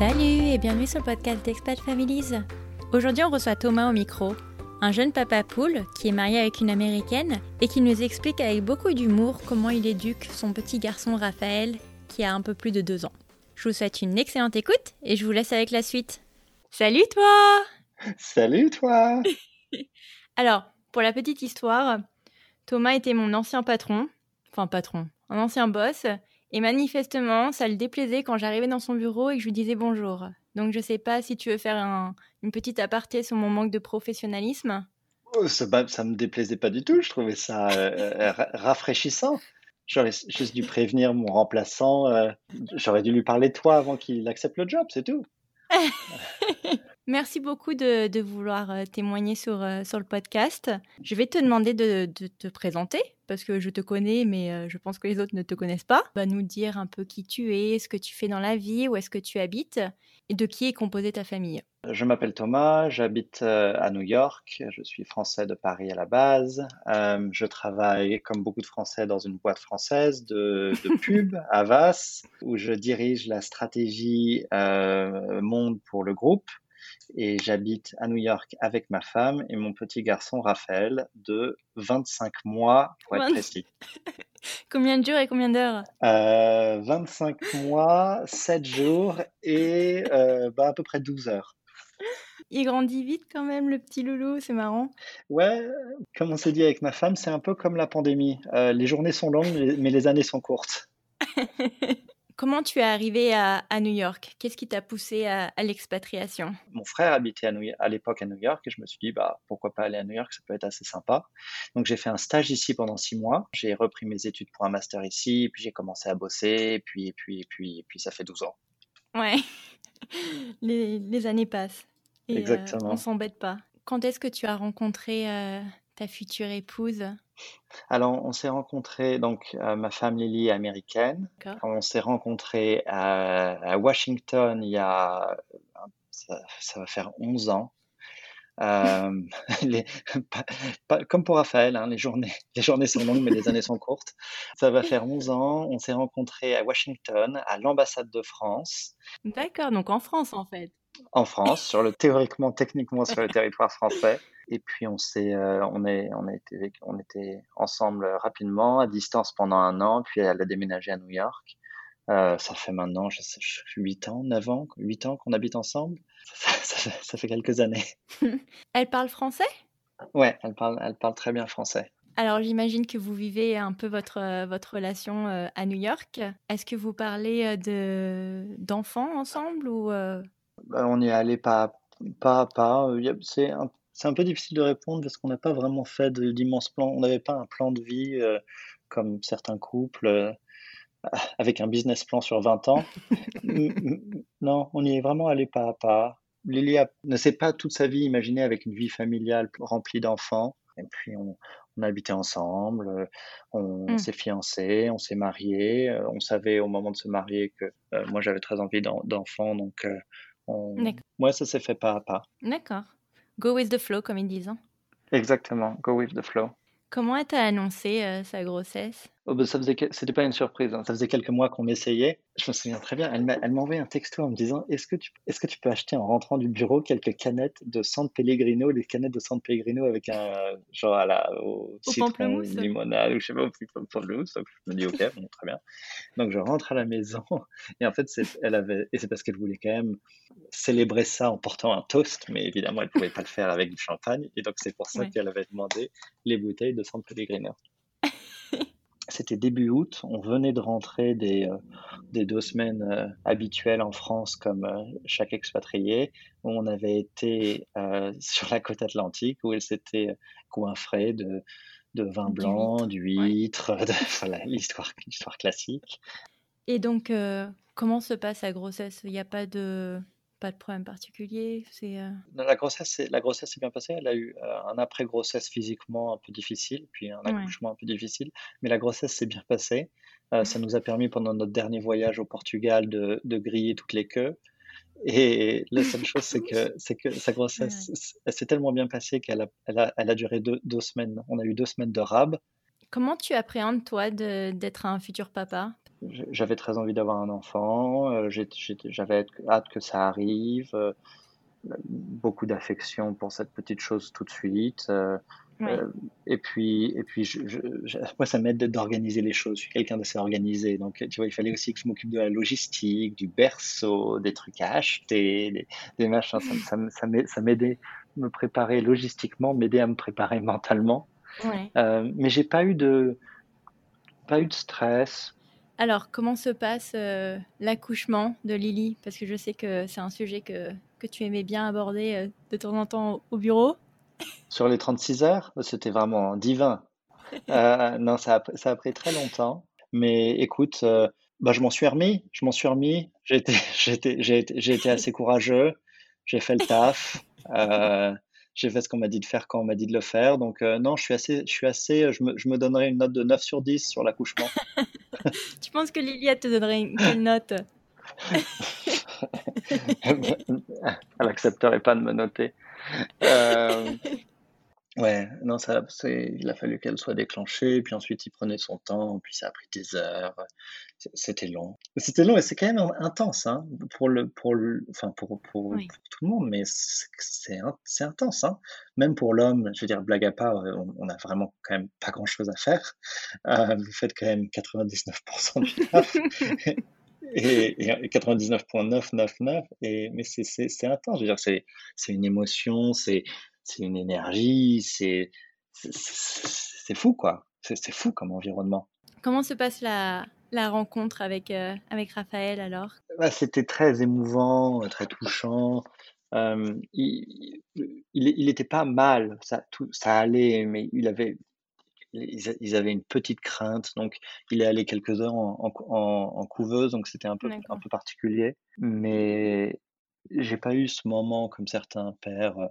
Salut et bienvenue sur le podcast d'Expat Families. Aujourd'hui, on reçoit Thomas au micro, un jeune papa poule qui est marié avec une américaine et qui nous explique avec beaucoup d'humour comment il éduque son petit garçon Raphaël qui a un peu plus de deux ans. Je vous souhaite une excellente écoute et je vous laisse avec la suite. Salut toi Salut toi Alors, pour la petite histoire, Thomas était mon ancien patron, enfin patron, un ancien boss, et manifestement, ça le déplaisait quand j'arrivais dans son bureau et que je lui disais bonjour. Donc je sais pas si tu veux faire une petite aparté sur mon manque de professionnalisme. Oh, ça, me déplaisait pas du tout, je trouvais ça euh, euh, rafraîchissant. J'aurais juste dû prévenir mon remplaçant, euh, j'aurais dû lui parler de toi avant qu'il accepte le job, c'est tout. Merci beaucoup de, vouloir euh, témoigner sur, euh, sur le podcast. Je vais te demander de, te présenter parce que je te connais, mais euh, je pense que les autres ne te connaissent pas. Va nous dire un peu qui tu es, ce que tu fais dans la vie, où est-ce que tu habites et de qui est composée ta famille. Je m'appelle Thomas, j'habite à New York, je suis français de Paris à la base. je travaille comme beaucoup de Français dans une boîte française de, de pub, Avas, où je dirige la stratégie monde pour le groupe et j'habite à New York avec ma femme et mon petit garçon Raphaël de 25 mois pour être précis. combien de jours et combien d'heures? Euh, 25 mois, 7 jours et euh, bah, à peu près 12 heures. Il grandit vite quand même, le petit loulou, c'est marrant. Ouais, comme on s'est dit avec ma femme, c'est un peu comme la pandémie. Euh, les journées sont longues, mais les années sont courtes. Comment tu es arrivé à, New York? Qu'est-ce qui t'a poussé à, l'expatriation? Mon frère habitait à, à l'époque à New York et je me suis dit, bah, pourquoi pas aller à New York, ça peut être assez sympa. Donc j'ai fait un stage ici pendant six mois. J'ai repris mes études pour un master ici, puis j'ai commencé à bosser, et puis, et puis, et puis, et puis ça fait 12 ans. Ouais, les, années passent. Et, euh, Exactement. on s'embête pas. Quand est-ce que tu as rencontré euh, ta future épouse? Alors, on s'est rencontrés, donc euh, ma femme Lily est américaine. On s'est rencontrés à, Washington il y a, ça, va faire 11 ans. Euh, comme pour Raphaël, hein, les, journées, les journées sont longues, mais les années sont courtes. Ça va faire 11 ans. On s'est rencontrés à Washington, à l'ambassade de France. D'accord, donc en France en fait. En France, sur le théoriquement, techniquement sur le territoire français. Et puis on s'est, euh, on est, on a été, on était ensemble rapidement, à distance pendant un an, puis elle a déménagé à New York. Euh, ça fait maintenant, je sais, 8 ans, 9 ans, 8 ans qu'on habite ensemble. Ça, ça, fait quelques années. elle parle français? Ouais, elle parle, elle parle très bien français. Alors j'imagine que vous vivez un peu votre, euh, votre relation à New York. Est-ce que vous parlez de, d'enfants ensemble ou bah, On y est allé pas, pas à pas. C'est un c'est un peu difficile de répondre parce qu'on n'a pas vraiment fait d'immenses plans. On n'avait pas un plan de vie euh, comme certains couples euh, avec un business plan sur 20 ans. non, on y est vraiment allé pas à pas. Lily ne s'est pas toute sa vie imaginée avec une vie familiale remplie d'enfants. Et puis on, a habité ensemble, euh, on mm. s'est fiancés, on s'est mariés. On savait au moment de se marier que moi j'avais très envie d'enfants, donc moi ça s'est fait pas à pas. D'accord. Go with the flow, comme ils disent. Hein. Exactement, go with the flow. Comment elle t'a annoncé euh, sa grossesse? Oh ça faisait c'était pas une surprise. Hein. Ça faisait quelques mois qu'on essayait. Je me souviens très bien. Elle m'a, elle envoyé un texto en me disant Est-ce que tu, est-ce que tu peux acheter en rentrant du bureau quelques canettes de San Pellegrino, les canettes de San Pellegrino avec un genre à la au, citron, limonade ou je sais pas, au pamplemousse. Donc je me dis Ok, bon, très bien. Donc je rentre à la maison et en fait c'est, elle avait et c'est parce qu'elle voulait quand même célébrer ça en portant un toast, mais évidemment elle pouvait pas le faire avec du champagne et donc c'est pour ça qu'elle avait demandé les bouteilles de San Pellegrino. C'était début août, on venait de rentrer des, euh, des deux semaines euh, habituelles en France comme euh, chaque expatrié, où on avait été sur la côte atlantique, où elle s'était coiffrée de, de vin blanc, d'huîtres, voilà, l'histoire classique. Et donc, comment se passe la grossesse? Il n'y a pas de pas de problème particulier c'est euh La grossesse, la grossesse s'est bien passée. Elle a eu euh, un après-grossesse physiquement un peu difficile, puis un accouchement un peu difficile, mais la grossesse s'est bien passée. Euh, ça nous a permis pendant notre dernier voyage au Portugal de, de griller toutes les queues. Et la seule chose, c'est que, c'est que sa grossesse s'est tellement bien passée qu'elle a, elle a, elle a duré deux, deux, semaines. On a eu deux semaines de rab. Comment tu appréhendes, toi, d'être un futur papa? J'avais très envie d'avoir un enfant, euh, j'avais hâte que ça arrive, euh, beaucoup d'affection pour cette petite chose tout de suite. Euh, et puis, et puis moi, ça m'aide d'organiser les choses. Je suis quelqu'un d'assez organisé. Donc, tu vois, il fallait aussi que je m'occupe de la logistique, du berceau, des trucs à acheter, des, machins. Ça, ça, ça m'aidait me préparer logistiquement, m'aider à me préparer mentalement. mais j'ai pas eu de, pas eu de stress. Alors, comment se passe euh, l'accouchement de Lily? Parce que je sais que c'est un sujet que, que tu aimais bien aborder euh, de temps en temps au bureau. Sur les 36 heures, c'était vraiment divin. Euh, non, ça a, ça a, pris très longtemps. Mais écoute, bah, je m'en suis remis. Je m'en suis remis. J'ai été, j'ai été, été, assez courageux. J'ai fait le taf j'ai fait ce qu'on m'a dit de faire quand on m'a dit de le faire. Donc non, je suis assez, je suis assez, je me, je me donnerais une note de 9 sur 10 sur l'accouchement. tu penses que Lilia te donnerait une quelle note Elle accepterait pas de me noter. Euh, Ouais, non, ça, c'est, il a fallu qu'elle soit déclenchée, puis ensuite il prenait son temps, puis ça a pris des heures. C'était long. C'était long et c'est quand même intense, hein, pour le, pour le, enfin pour, pour, tout le monde, mais c'est, c'est intense, hein. Même pour l'homme, je veux dire, blague à part, on, a vraiment quand même pas grand chose à faire. Euh, vous faites quand même 99% du taf. et, et 99.999 et mais c'est, c'est, c'est intense je veux dire c'est c'est une émotion c'est c'est une énergie, c'est c'est fou quoi. C'est fou comme environnement. Comment se passe la, la rencontre avec, euh, avec Raphaël alors? Bah, C'était très émouvant, très touchant. Euh, il n'était pas mal, ça, tout, ça allait, mais il avait, ils, avaient une petite crainte, donc il est allé quelques heures en, en, couveuse, donc c'était un peu, un peu particulier. Mais j'ai pas eu ce moment comme certains pères. Euh,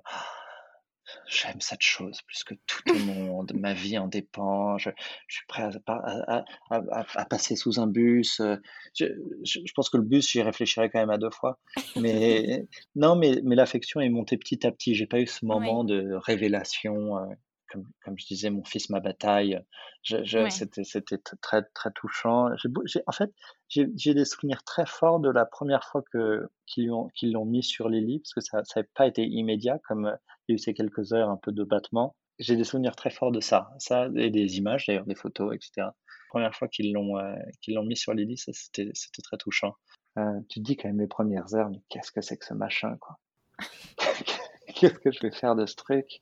J'aime cette chose plus que tout au monde. Ma vie en dépend. Je, suis prêt à, à, passer sous un bus. Euh, je, je, pense que le bus, j'y réfléchirai quand même à deux fois. Mais non, mais, mais l'affection est montée petit à petit. J'ai pas eu ce moment de révélation. Comme, comme, je disais, mon fils, ma bataille. C'était très, très touchant. en fait, j'ai des souvenirs très forts de la première fois qu'ils l'ont mis sur les lits, parce que ça n'a pas été immédiat, comme euh, il y a eu ces quelques heures un peu de battement. J'ai des souvenirs très forts de ça, ça et des images, d'ailleurs, des photos, etc. La première fois qu'ils l'ont euh, qu'ils l'ont mis sur les lits, c'était très touchant. Euh, tu te dis quand même les premières heures, mais qu'est-ce que c'est que ce machin, quoi? Qu'est-ce que je vais faire de ce truc?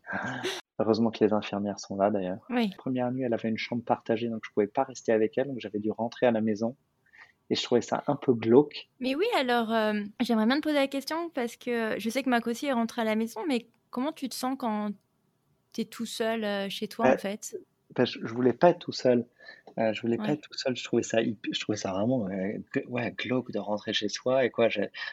Heureusement que les infirmières sont là d'ailleurs. Oui. La première nuit, elle avait une chambre partagée, donc je pouvais pas rester avec elle, donc j'avais dû rentrer à la maison. Et je trouvais ça un peu glauque. Mais oui, alors euh, j'aimerais bien te poser la question parce que je sais que Mac aussi est rentrée à la maison, mais comment tu te sens quand tu es tout seul euh, chez toi en fait? Bah, Je voulais pas être tout seul. Euh, je voulais pas être tout seul. Je trouvais ça, je trouvais ça vraiment ouais, glauque de rentrer chez soi et quoi.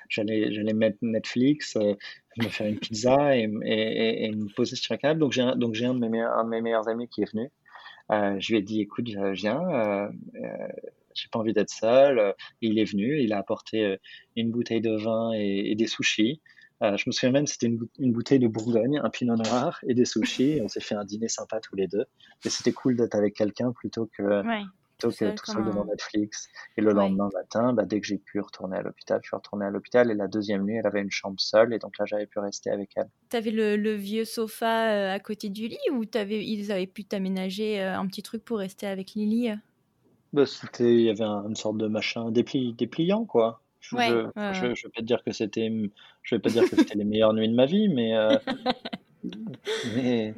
J'allais, mettre Netflix, me faire une pizza et, et, et, me poser sur un canapé. Donc j'ai un, donc j'ai un, de mes, un de mes meilleurs amis qui est venu. Euh, je lui ai dit, écoute, viens, euh, euh, j'ai pas envie d'être seul. il est venu, il a apporté euh, une bouteille de vin et des sushis. Euh, je me souviens même, c'était une, une, bouteille de Bourgogne, un pinot noir et des sushis. Et on s'est fait un dîner sympa tous les deux. Et c'était cool d'être avec quelqu'un plutôt que tout seul, tout seul devant Netflix. Et le lendemain matin, bah, dès que j'ai pu retourner à l'hôpital, je suis retourné à l'hôpital. Et la deuxième nuit, elle avait une chambre seule. Et donc là, j'avais pu rester avec elle. Tu avais le, le, vieux sofa euh, à côté du lit ou avais, ils avaient pu t'aménager euh, un petit truc pour rester avec Lily? Bah, Il y avait une sorte de machin dépli, dépliant, quoi. Je, ouais, je, je, vais pas te dire que c'était, je vais pas dire que c'était les meilleures nuits de ma vie, mais, euh, mais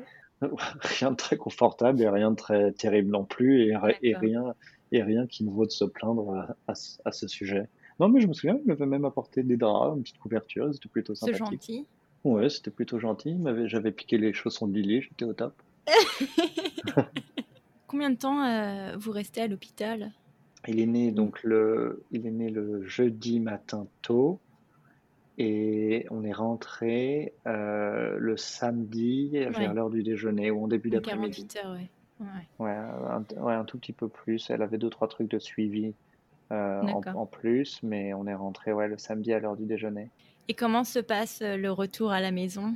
rien de très confortable et rien de très terrible non plus et, et rien et rien qui ne vaut de se plaindre à, à, ce sujet. Non, mais je me souviens, il m'avait même apporté des draps, une petite couverture, c'était plutôt sympathique. C'est gentil. Ouais, c'était plutôt gentil. J'avais piqué les chaussons de Lily, j'étais au top. Combien de temps euh, vous restez à l'hôpital? Il est né donc le, il est né le jeudi matin tôt. Et on est rentré euh, le samedi vers l'heure du déjeuner ou en début d'après-midi. 48 heures, ouais. Ouais. Ouais, un, tout petit peu plus. Elle avait deux, trois trucs de suivi euh, en, plus, mais on est rentré ouais, le samedi à l'heure du déjeuner. Et comment se passe euh, le retour à la maison?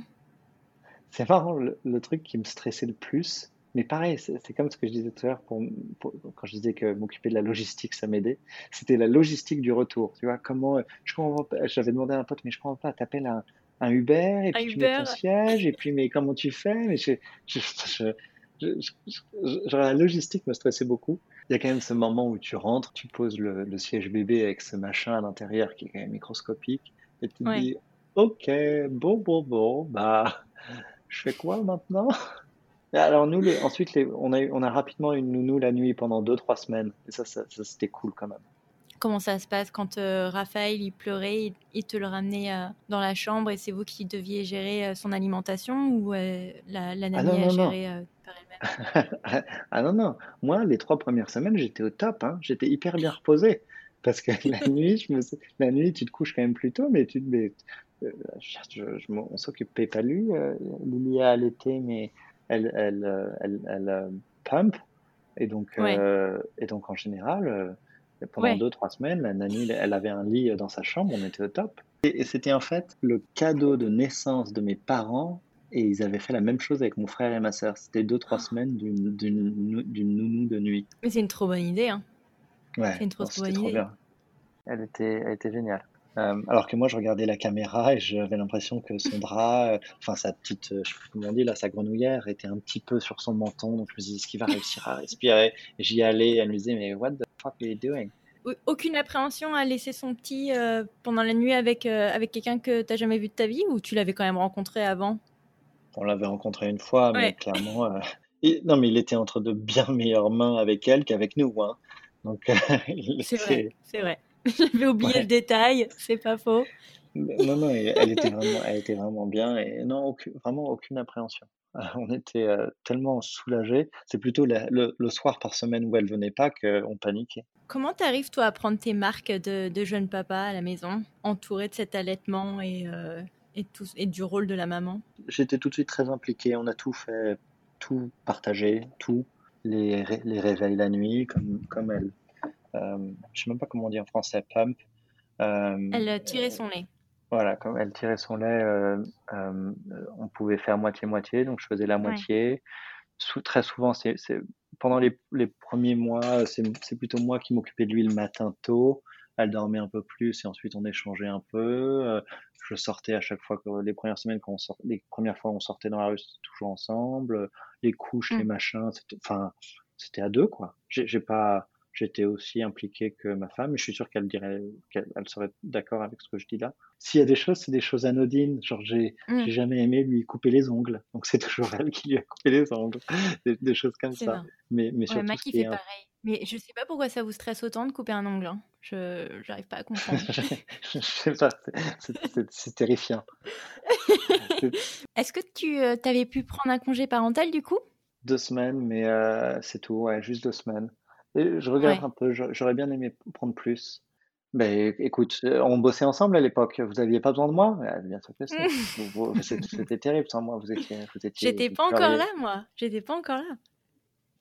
C'est marrant, le, truc qui me stressait le plus, mais pareil, c'est comme ce que je disais tout à l'heure pour, quand je disais que m'occuper de la logistique, ça m'aidait. C'était la logistique du retour. Tu vois, comment, je j'avais demandé à un pote, mais je comprends pas, t'appelles un, un Uber et puis tu mets ton siège et puis mais comment tu fais? Mais je, la logistique me stressait beaucoup. Il y a quand même ce moment où tu rentres, tu poses le, siège bébé avec ce machin à l'intérieur qui est quand même microscopique et tu te dis ok bon bon bon bah je fais quoi maintenant? Alors nous les, ensuite les, on a on a rapidement une nounou la nuit pendant deux trois semaines et ça, ça c'était cool quand même comment ça se passe quand euh, Raphaël il pleurait, il, te le ramenait euh, dans la chambre et c'est vous qui deviez gérer euh, son alimentation ou la, la nanny ah a géré par elle-même? Ah non, non, moi les trois premières semaines j'étais au top, hein. j'étais hyper bien reposé. Parce que la nuit, je me... la nuit, tu te couches quand même plus tôt, mais tu te... je, on s'occupait pas lui. Lily a allaité, mais elle, elle, elle, elle, pump. Et donc, et donc en général, pendant deux, trois semaines, la nanny, elle avait un lit dans sa chambre, on était au top. Et, c'était en fait le cadeau de naissance de mes parents et ils avaient fait la même chose avec mon frère et ma sœur. C'était deux, trois ah. semaines d'une nounou de nuit. Mais c'est une trop bonne idée, hein. Ouais, c'est une trop, bonne idée. Bien. Elle était, elle était géniale. Euh, alors que moi, je regardais la caméra et j'avais l'impression que son drap, euh, enfin sa petite, euh, je sais pas comment on dit là, sa grenouillère était un petit peu sur son menton. Donc je me disais, est-ce qu'il va réussir à respirer? J'y allais, elle me disait, mais what the fuck are you doing? Aucune appréhension à laisser son petit pendant la nuit avec, avec quelqu'un que tu n'as jamais vu de ta vie ou tu l'avais quand même rencontré avant? On l'avait rencontré une fois, mais clairement. non, mais il était entre de bien meilleures mains avec elle qu'avec nous. Hein. Donc, c'est vrai, c'est vrai. J'avais oublié le détail, c'est pas faux. Non, non, elle était vraiment, elle était vraiment bien et non, vraiment aucune appréhension. On était euh, tellement soulagés. C'est plutôt le, soir par semaine où elle venait pas qu'on paniquait. Comment t'arrives toi à prendre tes marques de, de, jeune papa à la maison, entouré de cet allaitement et, euh, et, tout, et du rôle de la maman? J'étais tout de suite très impliqué. On a tout fait, tout partagé, tout. Les, les réveils la nuit, comme, comme elle euh, je sais même pas comment on dit en français, pump. Euh, elle tirait son lait. Voilà, comme elle tirait son lait, euh, on pouvait faire moitié-moitié, donc je faisais la moitié. très souvent, c'est pendant les, les, premiers mois, c'est plutôt moi qui m'occupais de lui le matin tôt. Elle dormait un peu plus et ensuite on échangeait un peu. je sortais à chaque fois que les premières semaines, quand on sort, les premières fois on sortait dans la rue, c'était toujours ensemble. Les couches, les mmh. machins, enfin, c'était à deux quoi. J'ai pas, j'étais aussi impliqué que ma femme, et je suis sûr qu'elle dirait, qu'elle serait d'accord avec ce que je dis là. S'il y a des choses, c'est des choses anodines. Genre, j'ai, mm. j'ai jamais aimé lui couper les ongles, donc c'est toujours elle qui lui a coupé les ongles, des, choses comme ça. Mais, mais surtout, fait pareil. Mais je sais pas pourquoi ça vous stresse autant de couper un ongle. Hein. Je j'arrive pas à comprendre. je sais pas, c'est terrifiant. Est-ce que tu euh, avais pu prendre un congé parental du coup? Deux semaines, mais euh, c'est tout, ouais, juste deux semaines je regarde un peu, j'aurais bien aimé prendre plus. Mais écoute, euh, on bossait ensemble à l'époque. Vous aviez pas besoin de moi? Bien sûr que C'était terrible sans moi. Vous étiez, vous étiez. J'étais pas encore là, moi. J'étais pas encore là.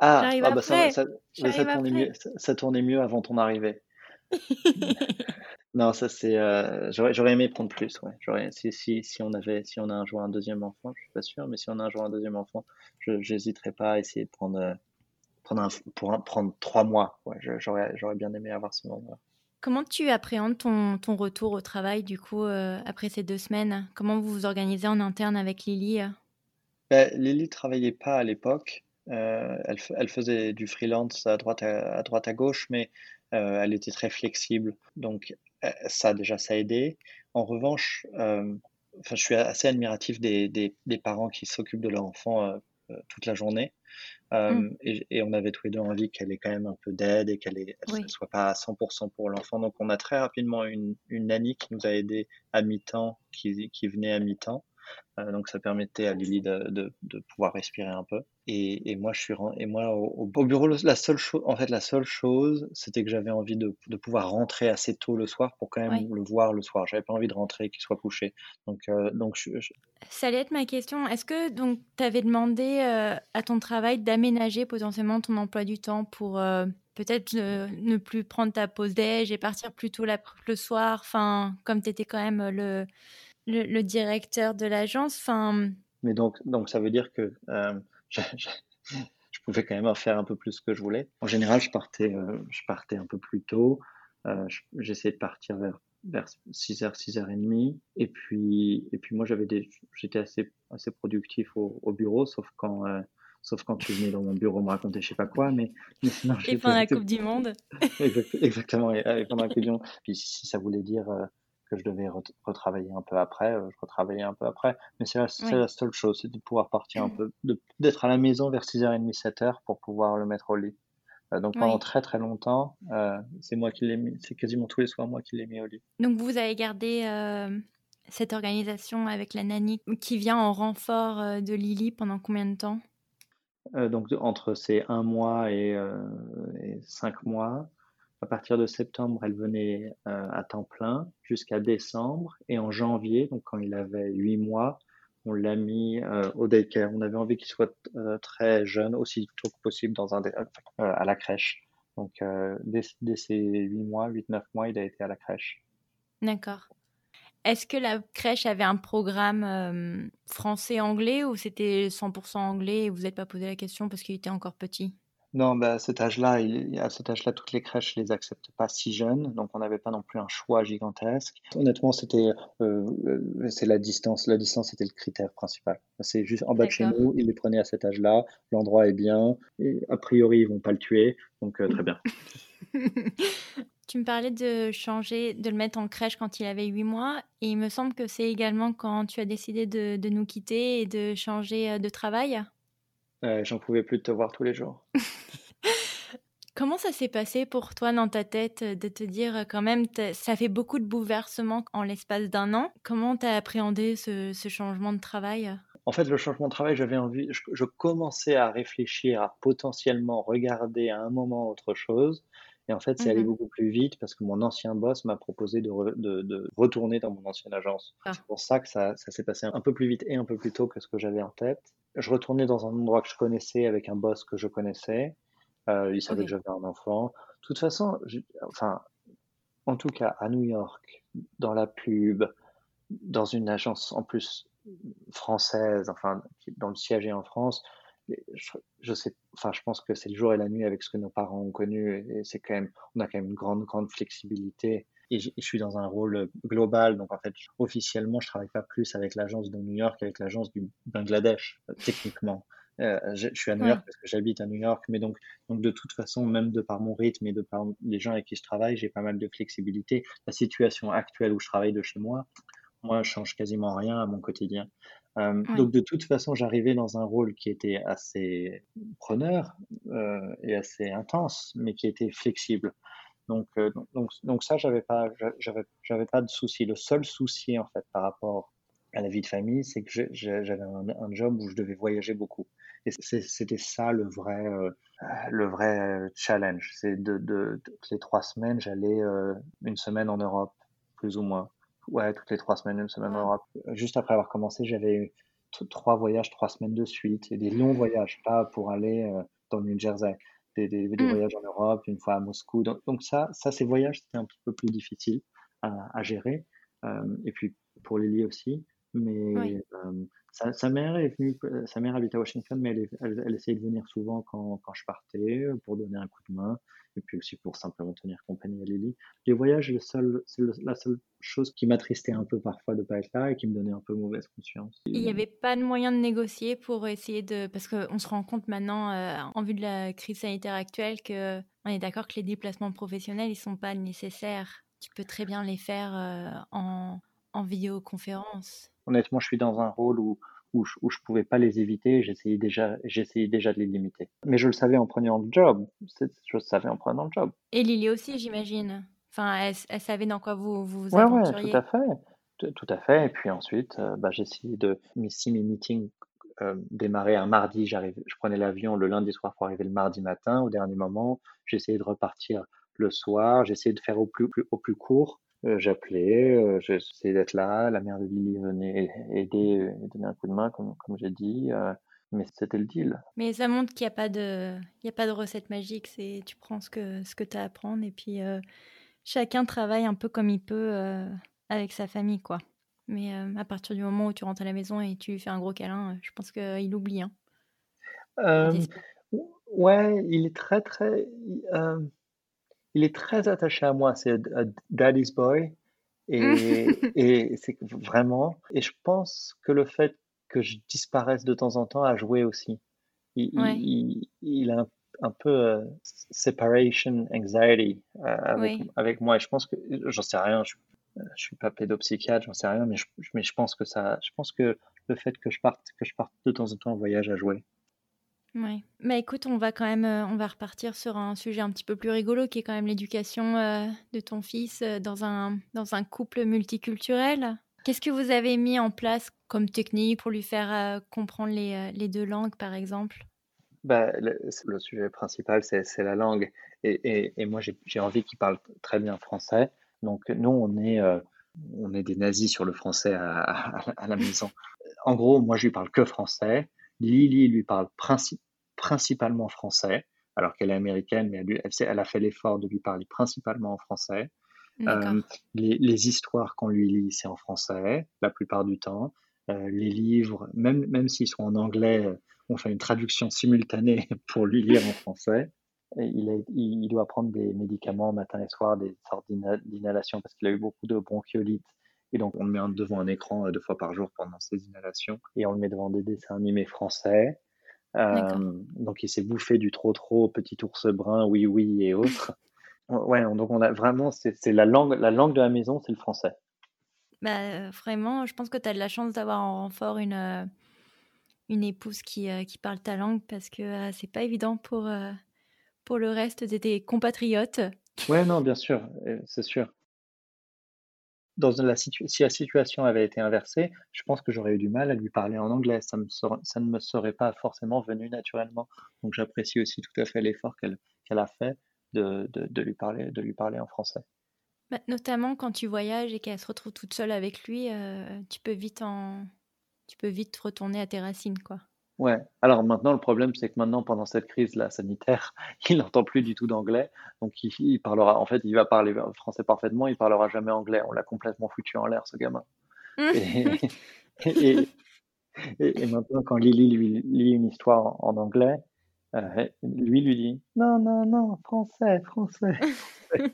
Ah, ah bah ça, ça, ça, tournait mieux, ça, tournait mieux avant ton arrivée. non, ça c'est. Euh, j'aurais aimé prendre plus. Ouais. Si, si, si on avait, si on a un jour un deuxième enfant, je suis pas sûr, mais si on a un jour un deuxième enfant, je n'hésiterai pas à essayer de prendre euh, pour prendre trois mois. Ouais, j'aurais, j'aurais bien aimé avoir ce moment-là. Comment tu appréhendes ton, ton, retour au travail, du coup, euh, après ces deux semaines? Comment vous vous organisez en interne avec Lily ben, Lily ne travaillait pas à l'époque. Euh, elle, elle, faisait du freelance à droite à, droite à gauche, mais euh, elle était très flexible. Donc, ça, déjà, ça a aidé. En revanche, je suis assez admiratif des, des, des parents qui s'occupent de leur enfant toute la journée. Mmh. et, on avait tous les deux envie qu'elle ait quand même un peu d'aide et qu'elle ne soit pas à 100% pour l'enfant. Donc on a très rapidement une, une nanny qui nous a aidé à mi-temps, qui, qui venait à mi-temps. Euh, donc ça permettait à Lily de, de, de, pouvoir respirer un peu. Et, et moi, je suis et moi au, bureau, la seule chose, en fait, la seule chose, c'était que j'avais envie de, de, pouvoir rentrer assez tôt le soir pour quand même le voir le soir. J'avais pas envie de rentrer qu'il soit couché. Donc, euh, donc je, Ça allait être ma question. Est-ce que donc tu avais demandé euh, à ton travail d'aménager potentiellement ton emploi du temps pour peut-être ne plus prendre ta pause déj et partir plus tôt le soir, enfin, comme tu étais quand même le, le, directeur de l'agence. Enfin... Mais donc, donc, ça veut dire que euh, je pouvais quand même faire un peu plus que je voulais. En général, je partais, je partais un peu plus tôt. J'essayais de partir vers vers 6h, 6h30. Et puis, et puis moi, j'étais assez, assez productif au, au bureau, sauf quand, euh, sauf quand tu venais dans mon bureau me raconter je sais pas quoi. Mais, mais sinon, et pendant la Coupe du Monde. exactement, et, pendant la Coupe du Monde. Puis si ça voulait dire euh, que je devais retravailler un peu après, euh, je retravaillais un peu après. Mais c'est la, la, seule chose, c'est de pouvoir partir un peu, d'être à la maison vers 6h30, 7h pour pouvoir le mettre au lit. Euh, donc pendant très très longtemps, euh, c'est moi qui l'ai mis, c'est quasiment tous les soirs moi qui l'ai mis au lit. Donc vous avez gardé euh, cette organisation avec la nanny qui vient en renfort de Lily pendant combien de temps? Donc entre ces un mois et, et, cinq mois. À partir de septembre, elle venait à temps plein jusqu'à décembre. Et en janvier, donc quand il avait huit mois, on l'a mis euh, au daycare. On avait envie qu'il soit euh, très jeune, aussi tôt que possible dans un euh, à la crèche. Donc dès, dès, ses 8 mois, 8-9 mois, il a été à la crèche. D'accord. Est-ce que la crèche avait un programme français-anglais ou c'était 100% anglais et vous n'êtes pas posé la question parce qu'il était encore petit? Non, bah, à cet âge-là, à cet âge-là, toutes les crèches les acceptent pas si jeunes, donc on n'avait pas non plus un choix gigantesque. Honnêtement, c'était euh, euh, c'est la distance. La distance était le critère principal. C'est juste en bas de chez nous, ils les prenaient à cet âge-là. L'endroit est bien. Et a priori, ils vont pas le tuer, donc euh, très bien. tu me parlais de changer, de le mettre en crèche quand il avait 8 mois, et il me semble que c'est également quand tu as décidé de, de nous quitter et de changer de travail. J'en pouvais plus de te voir tous les jours. Comment ça s'est passé pour toi dans ta tête de te dire quand même, ça fait beaucoup de bouleversements en l'espace d'un an? Comment tu as appréhendé ce, changement de travail? En fait, le changement de travail, j'avais envie, je, commençais à réfléchir à potentiellement regarder à un moment autre chose. Et en fait, c'est allé mmh beaucoup plus vite parce que mon ancien boss m'a proposé de, de, retourner dans mon ancienne agence. Ah. C'est pour ça que ça, ça s'est passé un peu plus vite et un peu plus tôt que ce que j'avais en tête. Je retournais dans un endroit que je connaissais avec un boss que je connaissais. Euh, il savait que j'avais un enfant. De toute façon, enfin, en tout cas, à New York, dans la pub, dans une agence en plus française, enfin, dont le siège est en France, je, sais, enfin, je pense que c'est le jour et la nuit avec ce que nos parents ont connu et c'est quand même, on a quand même une grande, grande flexibilité. Et je, suis dans un rôle global, donc en fait, officiellement, je travaille pas plus avec l'agence de New York qu'avec l'agence du Bangladesh, techniquement. Euh, je, suis à New York parce que j'habite à New York, mais donc, donc de toute façon, même de par mon rythme et de par les gens avec qui je travaille, j'ai pas mal de flexibilité. La situation actuelle où je travaille de chez moi, moi, je change quasiment rien à mon quotidien. Euh, donc de toute façon, j'arrivais dans un rôle qui était assez preneur euh, et assez intense, mais qui était flexible. Donc, euh, donc, donc ça, j'avais pas, j'avais, j'avais pas de souci. Le seul souci en fait par rapport à la vie de famille, c'est que j'avais un, un, job où je devais voyager beaucoup. Et c'était ça le vrai, euh, le vrai challenge. C'est de, de, toutes les trois semaines, j'allais euh, une semaine en Europe, plus ou moins. Ouais, toutes les trois semaines, une semaine en Europe. Juste après avoir commencé, j'avais trois voyages, trois semaines de suite, et des longs voyages, pas pour aller euh, dans le New Jersey, des, des, des mmh. voyages en Europe, une fois à Moscou. Donc, donc ça, ça, ces voyages, c'était un petit peu plus difficile à, à gérer. Euh, et puis pour Lily aussi. Mais euh, sa, sa, mère est venue, sa mère habite à Washington, mais elle, elle, elle essayait de venir souvent quand, quand, je partais pour donner un coup de main et puis aussi pour simplement tenir compagnie à Lily. Les voyages, c'est la seule chose qui m'attristait un peu parfois de pas être là et qui me donnait un peu mauvaise conscience. Il n'y avait pas de moyen de négocier pour essayer de... Parce qu'on se rend compte maintenant, euh, en vue de la crise sanitaire actuelle, que on est d'accord que les déplacements professionnels, ils sont pas nécessaires. Tu peux très bien les faire euh, en, en vidéoconférence. Honnêtement, je suis dans un rôle où où je, je pouvais pas les éviter, j'essayais déjà, j'essayais déjà de les limiter. Mais je le savais en prenant le job. Je le savais en prenant le job. Et Lily aussi, j'imagine. Enfin, elle, elle, savait dans quoi vous vous, ouais, aventuriez. Ouais, tout à fait. Tout, à fait. Et puis ensuite, euh, bah, j'essayais de, si mes meetings euh, démarraient un mardi, j'arrive, je prenais l'avion le lundi soir pour arriver le mardi matin. Au dernier moment, j'essayais de repartir le soir. J'essayais de faire au plus, plus, au plus court. Euh, j'appelais, euh, j'essayais d'être là, la mère de Lily venait aider et donner un coup de main, comme, comme j'ai dit, euh, mais c'était le deal. Mais ça montre qu'il n'y a, pas de, il y a pas de recette magique, c'est tu prends ce que, ce que tu as à prendre et puis chacun travaille un peu comme il peut avec sa famille, quoi. Mais à partir du moment où tu rentres à la maison et tu lui fais un gros câlin, je pense qu'il oublie. Hein. Ouais, il est très, très, euh, il est très attaché à moi. C'est a daddy's boy. Et, et c'est vraiment. Et je pense que le fait que je disparaisse de temps en temps a joué aussi. Il, il, il a un, peu euh, separation anxiety euh, avec, avec, moi. Et je pense que j'en sais rien. Je, je suis pas pédopsychiatre, j'en sais rien, mais je, mais je pense que ça, je pense que le fait que je parte, que je parte de temps en temps en voyage a joué. Oui. Mais écoute, on va quand même, euh, on va repartir sur un sujet un petit peu plus rigolo, qui est quand même l'éducation euh, de ton fils euh, dans un dans un couple multiculturel. Qu'est-ce que vous avez mis en place comme technique pour lui faire comprendre les, les, deux langues, par exemple? Bah, le, sujet principal, c'est la langue. Et, et, et moi, j'ai envie qu'il parle très bien français. Donc, nous, on est, on est des nazis sur le français à, à, à la maison. En gros, moi, je lui parle que français. Lily lui parle principalement français, alors qu'elle est américaine, mais elle, elle, a fait l'effort de lui parler principalement en français. Euh, les, histoires qu'on lui lit, c'est en français, la plupart du temps. Euh, les livres, même, même s'ils sont en anglais, on fait une traduction simultanée pour lui lire en français. il, il, doit prendre des médicaments matin et soir, des sortes d'inhalation, parce qu'il a eu beaucoup de bronchiolite et donc, on le met devant un écran euh, deux fois par jour pendant ses inhalations. Et on le met devant des dessins animés français. Euh, donc, il s'est bouffé du trop trop, petit ours brun, oui oui et autres. ouais, donc on a vraiment, c'est la langue, la langue de la maison, c'est le français. Bah, vraiment, je pense que tu as de la chance d'avoir en renfort une, euh, une épouse qui, qui parle ta langue parce que c'est pas évident pour, pour le reste de tes compatriotes. Ouais, non, bien sûr, c'est sûr si la situation avait été inversée, je pense que j'aurais eu du mal à lui parler en anglais. Ça, ne me serait pas forcément venu naturellement. Donc j'apprécie aussi tout à fait l'effort qu'elle a fait de, lui parler, de lui parler en français. Bah, notamment quand tu voyages et qu'elle se retrouve toute seule avec lui, euh, tu peux vite tu peux vite retourner à tes racines, quoi. Ouais. Alors maintenant, le problème, c'est que maintenant, pendant cette crise-là sanitaire, il n'entend plus du tout d'anglais. Donc, il, parlera, en fait, il va parler français parfaitement, il parlera jamais anglais. On l'a complètement foutu en l'air, ce gamin. et, et, maintenant, quand Lily lui lit une histoire en, anglais, euh, lui lui dit non, non, non, français, français. tu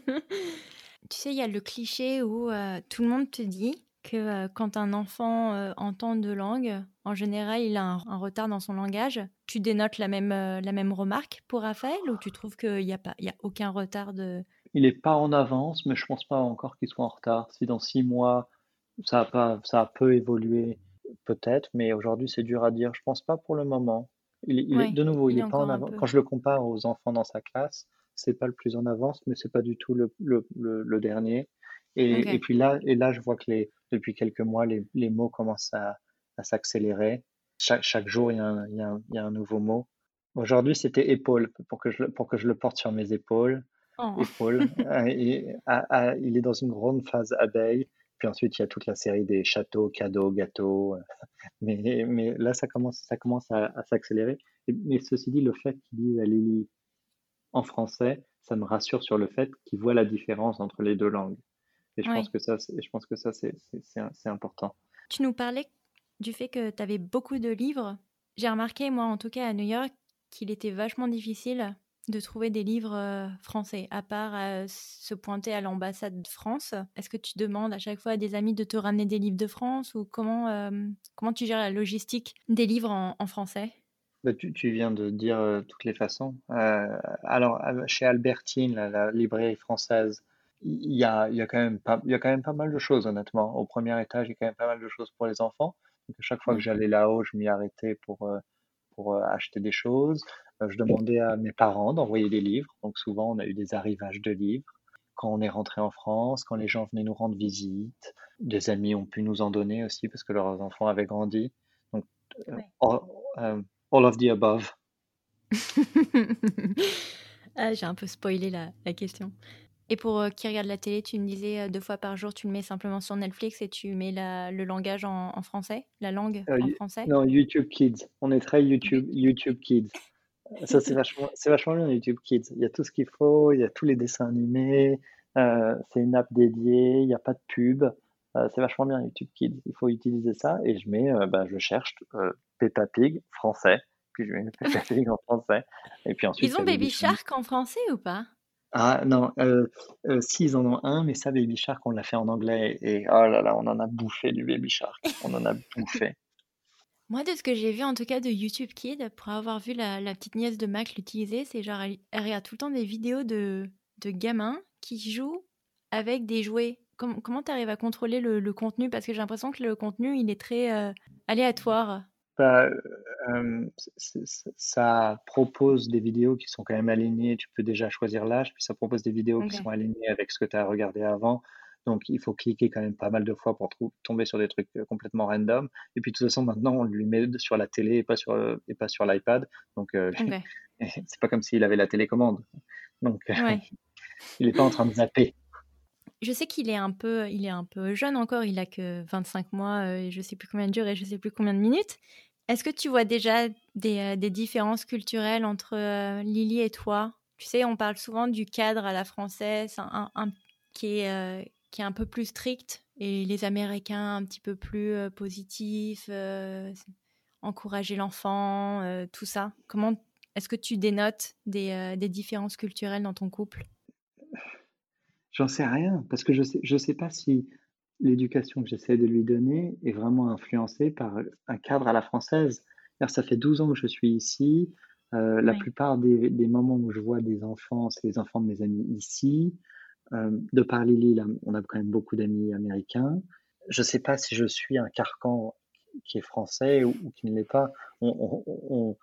sais, il y a le cliché où euh, tout le monde te dit que euh, quand un enfant euh, entend deux langues, en général, il a un, retard dans son langage. Tu dénotes la même, euh, la même remarque pour Raphaël ou tu trouves qu'il n'y a, pas, il y a aucun retard de... Il n'est pas en avance, mais je ne pense pas encore qu'il soit en retard. Si dans six mois, ça a, pas, ça a peu évolué, peut-être, mais aujourd'hui, c'est dur à dire. Je ne pense pas pour le moment. Il, est, de nouveau, il, est, pas en avance. Quand je le compare aux enfants dans sa classe, c'est pas le plus en avance, mais c'est pas du tout le, le, le dernier. Et, puis là, et là, je vois que les, depuis quelques mois, les, les mots commencent à, à s'accélérer. Chaque, chaque, jour, il y, a un, il, y a un, il y, a un, nouveau mot. Aujourd'hui, c'était épaule, pour que, je, pour que je le porte sur mes épaules. Oh. Épaule. et, il est dans une grande phase abeille. Puis ensuite, il y a toute la série des châteaux, cadeaux, gâteaux. Mais, mais là, ça commence, ça commence à, à s'accélérer. Mais ceci dit, le fait qu'il dise à Lily en français, ça me rassure sur le fait qu'il voit la différence entre les deux langues. Et je pense que ça, je pense que ça, c'est important. Tu nous parlais du fait que tu avais beaucoup de livres. J'ai remarqué, moi, en tout cas à New York, qu'il était vachement difficile de trouver des livres euh, français, à part euh, se pointer à l'ambassade de France. Est-ce que tu demandes à chaque fois à des amis de te ramener des livres de France ou comment, euh, comment tu gères la logistique des livres en, français? Bah, tu, tu, viens de dire toutes les façons. alors, chez Albertine, la librairie française, il y a, il y a quand même pas, il y a quand même pas mal de choses, honnêtement. Au premier étage, il y a quand même pas mal de choses pour les enfants. Donc, à chaque fois que j'allais là-haut, je m'y arrêtais pour, euh, pour euh, acheter des choses. Euh, je demandais à mes parents d'envoyer des livres. Donc, souvent, on a eu des arrivages de livres. Quand on est rentré en France, quand les gens venaient nous rendre visite, des amis ont pu nous en donner aussi parce que leurs enfants avaient grandi. Donc, all, of the above. ah, J'ai un peu spoilé la, la question. Et pour euh, qui regarde la télé, tu me disais euh, deux fois par jour, tu le mets simplement sur Netflix et tu mets la, le langage en, en, français, la langue euh, en français? Non, YouTube Kids. On est très YouTube, YouTube Kids. Ça, c'est vachement, vachement bien, YouTube Kids. Il y a tout ce qu'il faut, il y a tous les dessins animés, c'est une app dédiée, il n'y a pas de pub. c'est vachement bien, YouTube Kids. Il faut utiliser ça et je mets, bah, je cherche Peppa Pig français puis je mets Peppa en français. Et puis ensuite, Ils ont Baby Shark en français ou pas? Ah non, euh, euh, si ils en ont un, mais ça, Baby Shark, on l'a fait en anglais. Et oh là là, on en a bouffé du Baby Shark. On en a bouffé. Moi, de ce que j'ai vu en tout cas de YouTube Kid, pour avoir vu la, petite nièce de Mac l'utiliser, c'est genre elle, regarde tout le temps des vidéos de, de gamins qui jouent avec des jouets. comment tu arrives à contrôler le, contenu? Parce que j'ai l'impression que le contenu, il est très euh, aléatoire. Bah, euh, ça propose des vidéos qui sont quand même alignées. Tu peux déjà choisir l'âge, puis ça propose des vidéos qui sont alignées avec ce que tu as regardé avant. Donc, il faut cliquer quand même pas mal de fois pour tomber sur des trucs euh, complètement random. Et puis, de toute façon, maintenant, on lui met sur la télé et pas sur, euh, et pas sur l'iPad. Donc, euh, c'est pas comme s'il avait la télécommande. Donc, il n'est pas en train de zapper. Je sais qu'il est un peu, il est un peu jeune encore. Il a que 25 mois. Et je sais plus combien de jours et je sais plus combien de minutes. Est-ce que tu vois déjà des, des différences culturelles entre Lily et toi? Tu sais, on parle souvent du cadre à la française, qui est qui est un peu plus strict et les Américains un petit peu plus euh, positifs, euh, encourager l'enfant, euh, tout ça. Comment est-ce que tu dénotes des, différences culturelles dans ton couple? J'en sais rien parce que je sais je sais pas si l'éducation que j'essaie de lui donner est vraiment influencée par un cadre à la française. Ça fait 12 ans que je suis ici. la plupart des, des, moments où je vois des enfants, c'est les enfants de mes amis ici. Euh, de par Lily, on a quand même beaucoup d'amis américains. Je ne sais pas si je suis un carcan qui est français ou, qui ne l'est pas. On,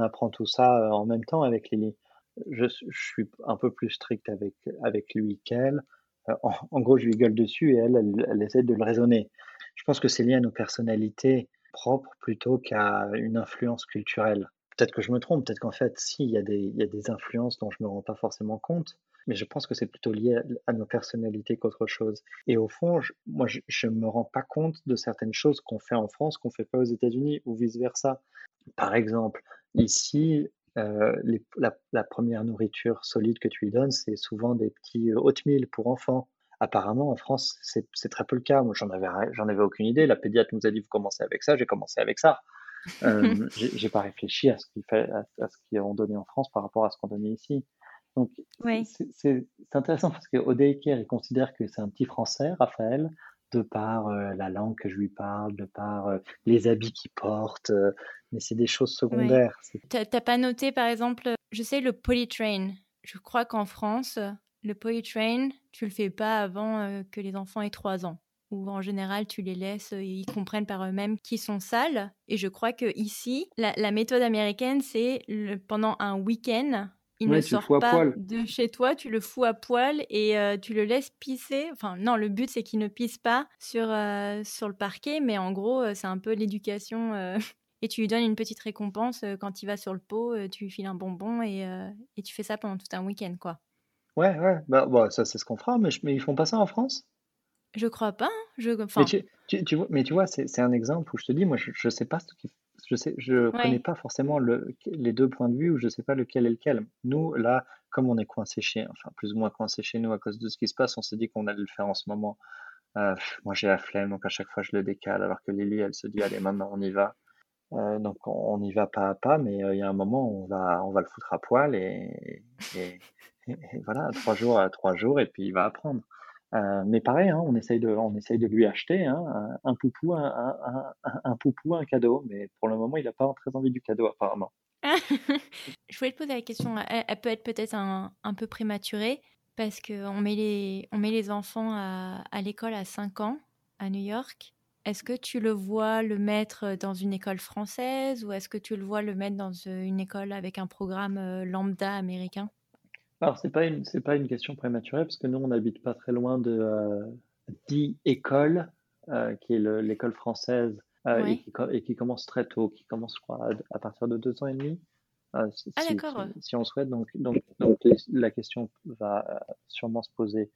apprend tout ça euh, en même temps avec Lily. Je, suis un peu plus strict avec, avec lui qu'elle. Euh, en, gros, je lui gueule dessus et elle, elle, essaie de le raisonner. Je pense que c'est lié à nos personnalités propres plutôt qu'à une influence culturelle. Peut-être que je me trompe, peut-être qu'en fait, si, il y, a des, il y a des influences dont je ne me rends pas forcément compte, mais je pense que c'est plutôt lié à, nos personnalités qu'autre chose. Et au fond, moi, je ne me rends pas compte de certaines choses qu'on fait en France qu'on ne fait pas aux États-Unis ou vice-versa. Par exemple, ici, euh, la, première nourriture solide que tu lui donnes, c'est souvent des petits euh, oatmeal pour enfants. Apparemment, en France, c'est très peu le cas. Moi, j'en avais, j'en avais aucune idée. La pédiatre nous a dit, vous commencez avec ça, j'ai commencé avec ça. Euh, j'ai pas réfléchi à ce qu'ils qu ont donné en France par rapport à ce qu'on donnait ici. Donc, c'est intéressant parce qu'au daycare, il considère que c'est un petit français, Raphaël, de par euh, la langue que je lui parle, de par euh, les habits qu'il porte, mais c'est des choses secondaires. T'as pas noté, par exemple, je sais, le polytrain. Je crois qu'en France, le polytrain, tu le fais pas avant que les enfants aient 3 ans. Ou en général, tu les laisses, ils comprennent par eux-mêmes qu'ils sont sales. Et je crois que ici, la, la méthode américaine, c'est pendant un week-end, il ne sort pas de chez toi, tu le fous à poil et euh, tu le laisses pisser. Enfin, non, le but c'est qu'il ne pisse pas sur, euh, sur le parquet, mais en gros, euh, c'est un peu l'éducation. Et tu lui donnes une petite récompense quand il va sur le pot, tu lui files un bonbon et, et, tu fais ça pendant tout un week-end, quoi. Ouais, ouais, bah, bah ça c'est ce qu'on fera, mais, mais ils font pas ça en France? Je crois pas. Hein. Je... Mais, tu, tu, vois, mais tu vois, c'est un exemple où je te dis, moi je, je sais pas je sais, je connais pas forcément le, les deux points de vue ou je sais pas lequel est lequel. Nous, là, comme on est coincé chez, enfin plus ou moins coincé chez nous à cause de ce qui se passe, on s'est dit qu'on allait le faire en ce moment. Euh, moi, j'ai la flemme, donc à chaque fois je le décale, alors que Lily, elle se dit, allez, maintenant on y va. Euh, donc on, y va pas à pas, mais euh, il y a un moment où on va, on va le foutre à poil et, voilà, trois jours à trois jours, et puis il va apprendre. Euh, mais pareil, hein, on, essaye de, on essaye de lui acheter hein, un, poupou, un, un, un cadeau. Mais pour le moment, il n'a pas très envie du cadeau, apparemment. Je voulais te poser la question, elle, peut être peut-être un, peu prématurée, parce qu'on met, les, on met les enfants à, à l'école à 5 ans, à New York. Est-ce que tu le vois le mettre dans une école française ou est-ce que tu le vois le mettre dans une école avec un programme euh, lambda américain? Alors, c'est pas une, pas une question prématurée parce que nous, on n'habite pas très loin de euh, Die École, euh, qui est l'école française euh, et, qui, et, qui, commence très tôt, qui commence, je crois, à, partir de deux ans et demi. ah, d'accord. Si, on souhaite. Donc, donc, donc, la question va sûrement se poser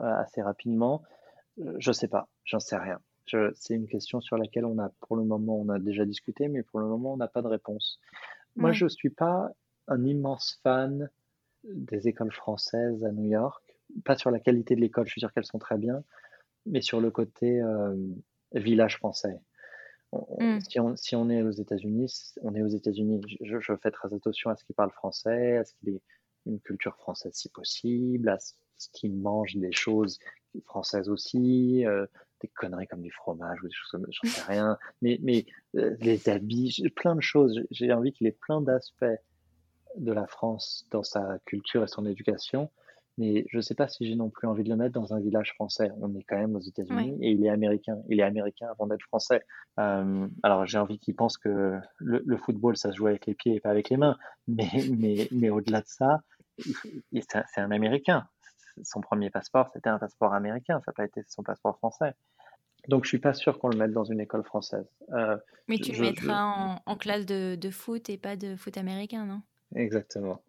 assez rapidement. Je sais pas, j'en sais rien. C'est une question sur laquelle on a, pour le moment, on a déjà discuté, mais pour le moment, on n'a pas de réponse. Moi, je suis pas un immense fan des écoles françaises à New York. Pas sur la qualité de l'école, je suis sûr qu'elles sont très bien, mais sur le côté euh, village français. mmh. si, on, si on est aux États-Unis, on est aux États-Unis. Je, je, fais très attention à ce qu'il parle français, à ce qu'il ait une culture française si possible, à ce, qu'il mange des choses françaises aussi, euh, des conneries comme du fromage ou des choses comme ça, j'en sais rien. Mais, mais euh, les habits, plein de choses. J'ai envie qu'il ait plein d'aspects de la France dans sa culture et son éducation mais je ne sais pas si j'ai non plus envie de le mettre dans un village français. On est quand même aux États-Unis et il est américain. Il est américain avant d'être français. Euh, alors j'ai envie qu'il pense que le, football, ça se joue avec les pieds et pas avec les mains. Mais, mais, mais au-delà de ça, c'est un Américain. Son premier passeport, c'était un passeport américain. Ça n'a pas été son passeport français. Donc je suis pas sûr qu'on le mette dans une école française. Euh, mais tu le mettras En, en, classe de, de foot et pas de foot américain, non? Exactement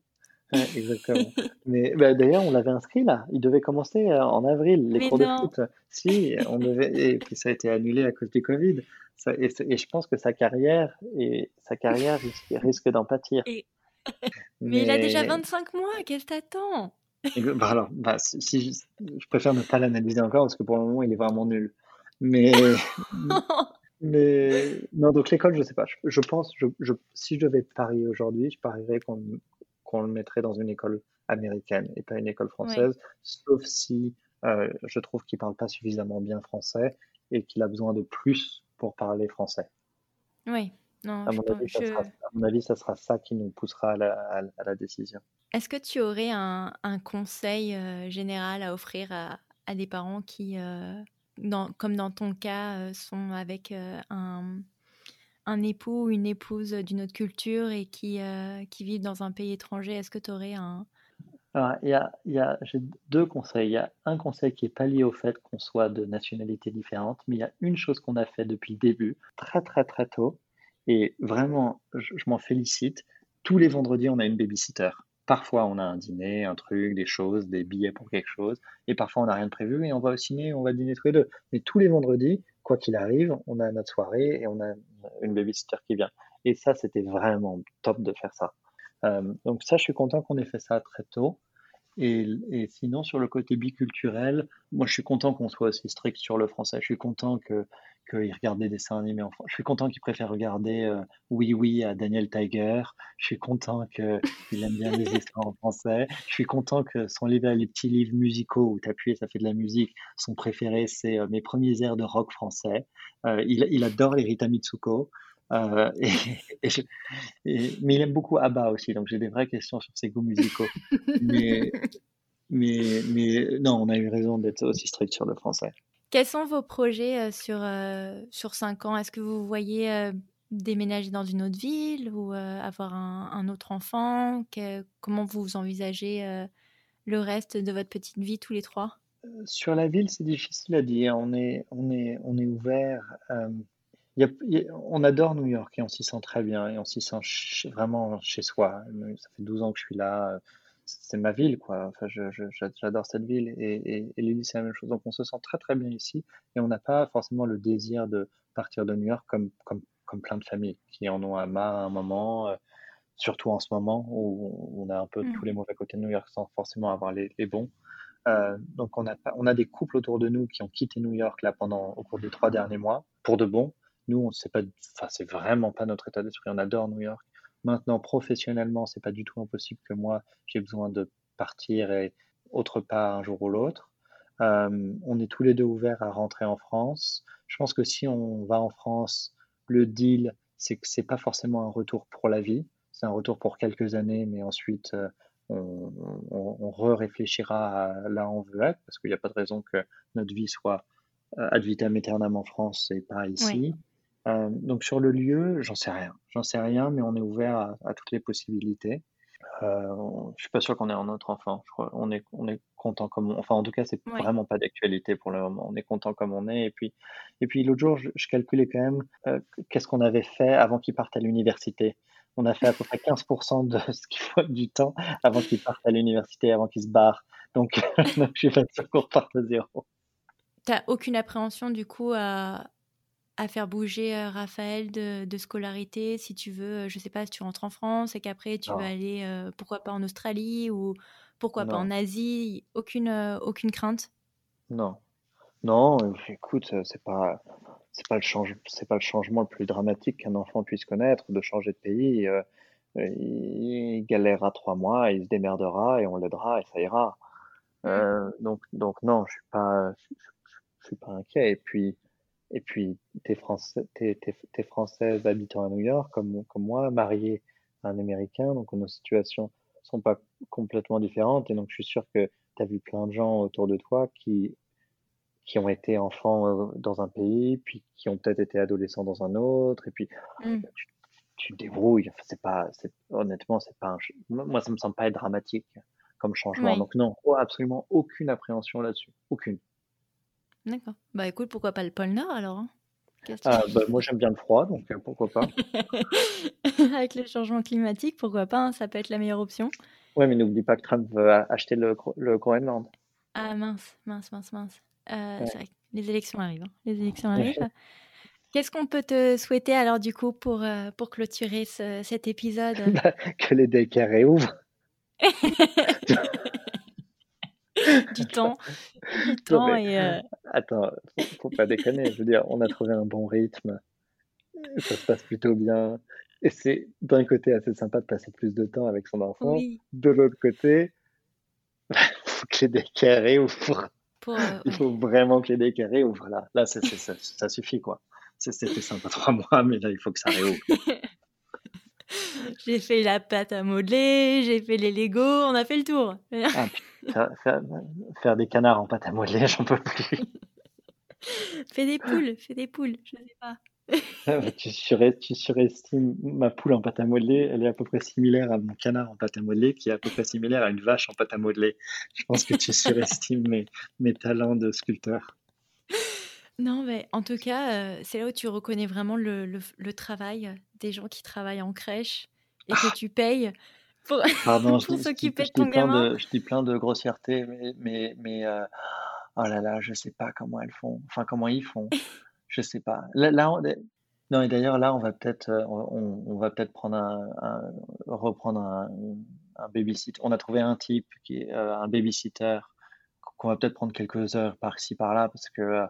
exactement. Mais bah, d'ailleurs, on l'avait inscrit là. Il devait commencer euh, en avril, les cours de foot. Si, on devait, et puis ça a été annulé à cause du Covid. et, je pense que sa carrière, et, sa carrière risque, d'en pâtir. Mais... il a déjà 25 mois, qu'est-ce que t'attends? Bah alors, bah, si, je préfère ne pas l'analyser encore parce que pour le moment, il est vraiment nul. Mais, mais non, donc l'école, je sais pas. Je, pense, je, si je devais parier aujourd'hui, je parierais qu'on qu'on le mettrait dans une école américaine et pas une école française, sauf si euh, je trouve qu'il parle pas suffisamment bien français et qu'il a besoin de plus pour parler français. Oui, non, à, mon avis, ça sera, à mon avis, ça sera ça qui nous poussera à la, décision. Est-ce que tu aurais un, conseil euh, général à offrir à, des parents qui, euh, dans, comme dans ton cas, sont avec un un époux ou une épouse d'une autre culture et qui, euh, qui vivent dans un pays étranger, est-ce que tu aurais un... il y a, y a, j'ai deux conseils. Il y a un conseil qui n'est pas lié au fait qu'on soit de nationalités différentes, mais il y a une chose qu'on a fait depuis le début, très très très tôt, et vraiment, je, m'en félicite. Tous les vendredis, on a une babysitter. Parfois, on a un dîner, un truc, des choses, des billets pour quelque chose. Et parfois, on n'a rien de prévu et on va au ciné, on va dîner tous les deux. Mais tous les vendredis, quoi qu'il arrive, on a notre soirée et on a une babysitter qui vient. Et ça, c'était vraiment top de faire ça. Euh, donc ça, je suis content qu'on ait fait ça très tôt. Et, et, sinon, sur le côté biculturel, moi, je suis content qu'on soit aussi strict sur le français. Je suis content que qu'il regarde des dessins animés en français. Je suis content qu'il préfère regarder euh, Oui Oui à Daniel Tiger. Je suis content qu'il aime bien les histoires en français. Je suis content que son livre, les petits livres musicaux où tu appuies et ça fait de la musique, son préféré, c'est euh, mes premiers airs de rock français. Euh, il, il, adore les Rita Mitsuko. Et, mais il aime beaucoup ABBA aussi, donc j'ai des vraies questions sur ses goûts musicaux. mais, mais, mais non, on a eu raison d'être aussi strict sur le français. Quels sont vos projets euh, sur, euh, sur 5 ans? Est-ce que vous voyez euh, déménager dans une autre ville ou avoir un, autre enfant? Comment vous envisagez le reste de votre petite vie tous les trois? Sur la ville, c'est difficile à dire. On est, on est, on est ouvert. on adore New York et on s'y sent très bien et on s'y sent vraiment chez soi. Ça fait 12 ans que je suis là c'est ma ville, quoi. Enfin, j'adore cette ville et, et, Lily, c'est la même chose. Donc, on se sent très, très bien ici et on n'a pas forcément le désir de partir de New York comme, comme, comme plein de familles qui en ont un marre à un moment, euh, surtout en ce moment où on a un peu tous les mauvais côtés de New York sans forcément avoir les, les bons. Euh, donc, on a, on a des couples autour de nous qui ont quitté New York là pendant, au cours des trois derniers mois pour de bon. Nous, on sait pas, enfin, c'est vraiment pas notre état d'esprit. On adore New York. Maintenant, professionnellement, c'est pas du tout impossible que moi, j'ai besoin de partir et autre part un jour ou l'autre. Euh, on est tous les deux ouverts à rentrer en France. Je pense que si on va en France, le deal, c'est que c'est pas forcément un retour pour la vie. C'est un retour pour quelques années, mais ensuite, euh, on, re-réfléchira là où on veut être, parce qu'il n'y a pas de raison que notre vie soit euh, ad vitam aeternam en France et pas ici. Euh, donc sur le lieu, j'en sais rien. J'en sais rien, mais on est ouvert à, toutes les possibilités. Euh, je suis pas sûr qu'on ait un autre enfant. on est, on est content comme, on... enfin en tout cas, c'est vraiment pas d'actualité pour le moment. On est content comme on est. Et puis, et puis l'autre jour, je, calculais quand même euh, qu'est-ce qu'on avait fait avant qu'il parte à l'université. On a fait à peu près 15% de ce qu'il faut du temps avant qu'il parte à l'université, avant qu'il se barre. Donc, je suis pas sûr qu'on reparte à zéro. T'as aucune appréhension du coup à, à faire bouger euh, Raphaël de, scolarité si tu veux, euh, je sais pas, si tu rentres en France et qu'après tu vas aller, euh, pourquoi pas en Australie ou pourquoi pas en Asie, aucune, aucune crainte? Non. Non, écoute, c'est pas, c'est pas le change, c'est pas le changement le plus dramatique qu'un enfant puisse connaître de changer de pays. Il galérera trois mois, il se démerdera et on l'aidera et ça ira. Donc, donc non, je suis pas, je, suis pas inquiet. Et puis, et puis, t'es français, t'es, t'es, française habitant à New York comme, comme moi, mariée à un Américain, donc nos situations sont pas complètement différentes. Et donc, je suis sûr que tu as vu plein de gens autour de toi qui, qui ont été enfants euh, dans un pays, puis qui ont peut-être été adolescents dans un autre, et puis mmh. tu, tu, te débrouilles. Enfin, c'est pas, c'est, honnêtement, c'est pas un, moi, ça me semble pas être dramatique comme changement. Donc non, absolument aucune appréhension là-dessus, aucune. D'accord. Bah écoute, pourquoi pas le pôle Nord alors hein? Ah, bah, Moi j'aime bien le froid, donc euh, pourquoi pas. Avec le changement climatique, pourquoi pas, hein, ça peut être la meilleure option. Ouais, mais n'oublie pas que Trump veut acheter le, le Groenland. Ah mince, mince, mince, mince. Euh, c'est vrai, les élections arrivent. Hein. Les élections arrivent. Qu'est-ce qu'on peut te souhaiter alors du coup pour, euh, pour clôturer cet épisode? Bah, Que les daycares réouvrent. du temps. Du temps et. Euh... Attends, faut, faut pas déconner. Je veux dire, on a trouvé un bon rythme. Ça se passe plutôt bien. Et c'est d'un côté assez sympa de passer plus de temps avec son enfant. De l'autre côté, il faut que les décarrés ouvrent. Pour, euh, il faut vraiment que les décarrés ouvrent. Là, là ça, ça suffit quoi. C'était sympa trois mois, mais là, il faut que ça réouvre. J'ai fait la pâte à modeler, j'ai fait les Lego, on a fait le tour. Ah, faire, des canards en pâte à modeler, j'en peux plus. fais des poules, fais des poules, je sais pas. Ah, tu, surestimes ma poule en pâte à modeler, elle est à peu près similaire à mon canard en pâte à modeler, qui est à peu près similaire à une vache en pâte à modeler. Je pense que tu surestimes mes, mes talents de sculpteur. Non, mais en tout cas, euh, c'est là où tu reconnais vraiment le, le, travail des gens qui travaillent en crèche et que tu payes pour, s'occuper de ton gamin. je dis plein de grossièretés, mais, mais, mais euh, oh là là, je sais pas comment elles font. Enfin, comment ils font. Je sais pas. Là, non, et d'ailleurs, là, on va peut-être euh, on, on, va peut-être prendre un, reprendre un, un babysitter. On a trouvé un type qui est un babysitter qu'on va peut-être prendre quelques heures par-ci par-là parce que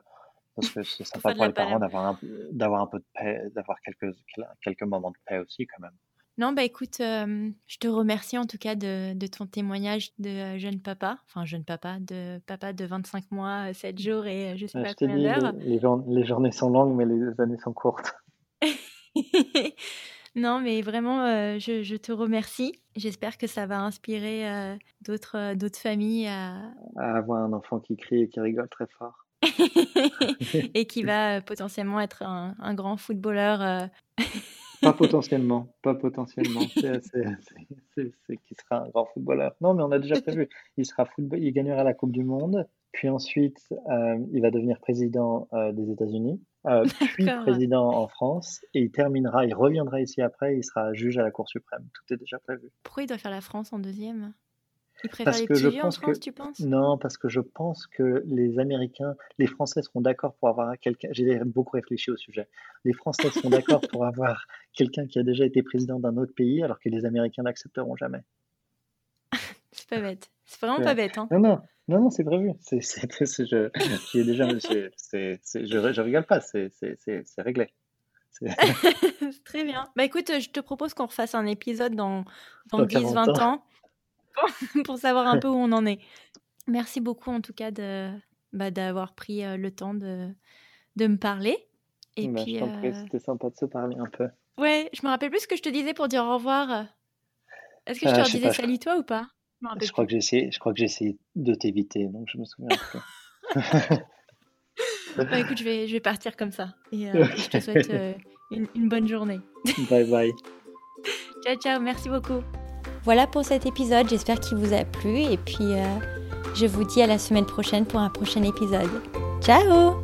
parce que c'est sympa pour les parents d'avoir un, d'avoir un peu de paix, d'avoir quelques, quelques moments de paix aussi quand même. Non, bah écoute, euh, je te remercie en tout cas de, de ton témoignage de euh, jeune papa, enfin jeune papa, de papa de 25 mois, 7 jours et euh, je sais pas combien d'heures. Les, les, journées sont longues, mais les années sont courtes. non, mais vraiment, je, je, te remercie. J'espère que ça va inspirer d'autres, d'autres familles à... à avoir un enfant qui crie et qui rigole très fort. et qui va euh, potentiellement être un, grand footballeur. Euh. pas potentiellement, pas potentiellement. C'est qui sera un grand footballeur. Non, mais on a déjà prévu. Il sera football, il gagnera la Coupe du Monde, puis ensuite euh, il va devenir président des États-Unis, puis président en France, et il terminera, il reviendra ici après, il sera juge à la Cour suprême. Tout est déjà prévu. Pourquoi il doit faire la France en deuxième? Préfère les petits vieux en France, tu penses? Non, parce que je pense que les Américains, les Français seront d'accord pour avoir quelqu'un. J'ai beaucoup réfléchi au sujet. Les Français seront d'accord pour avoir quelqu'un qui a déjà été président d'un autre pays, alors que les Américains n'accepteront jamais. c'est pas bête. C'est vraiment pas bête. Hein. Non, non, non, non c'est prévu. C'est, je, déjà, je, je rigole pas. C'est, réglé. Très bien. Bah écoute, je te propose qu'on refasse un épisode dans, dans 10-20 ans pour savoir un peu où on en est. Merci beaucoup en tout cas de bah, d'avoir pris euh, le temps de, de me parler. Et bah, puis, euh, c'était sympa de se parler un peu. Ouais, je me rappelle plus ce que je te disais pour dire au revoir. Est-ce que je te euh, disais salut toi ou pas? Je, crois que j'ai je crois que j'ai essayé de t'éviter, donc je me souviens bah, écoute, je vais, je vais partir comme ça. Et je te souhaite une, une bonne journée. Bye bye. ciao, ciao, merci beaucoup. Voilà pour cet épisode, j'espère qu'il vous a plu. Et puis euh, je vous dis à la semaine prochaine pour un prochain épisode. Ciao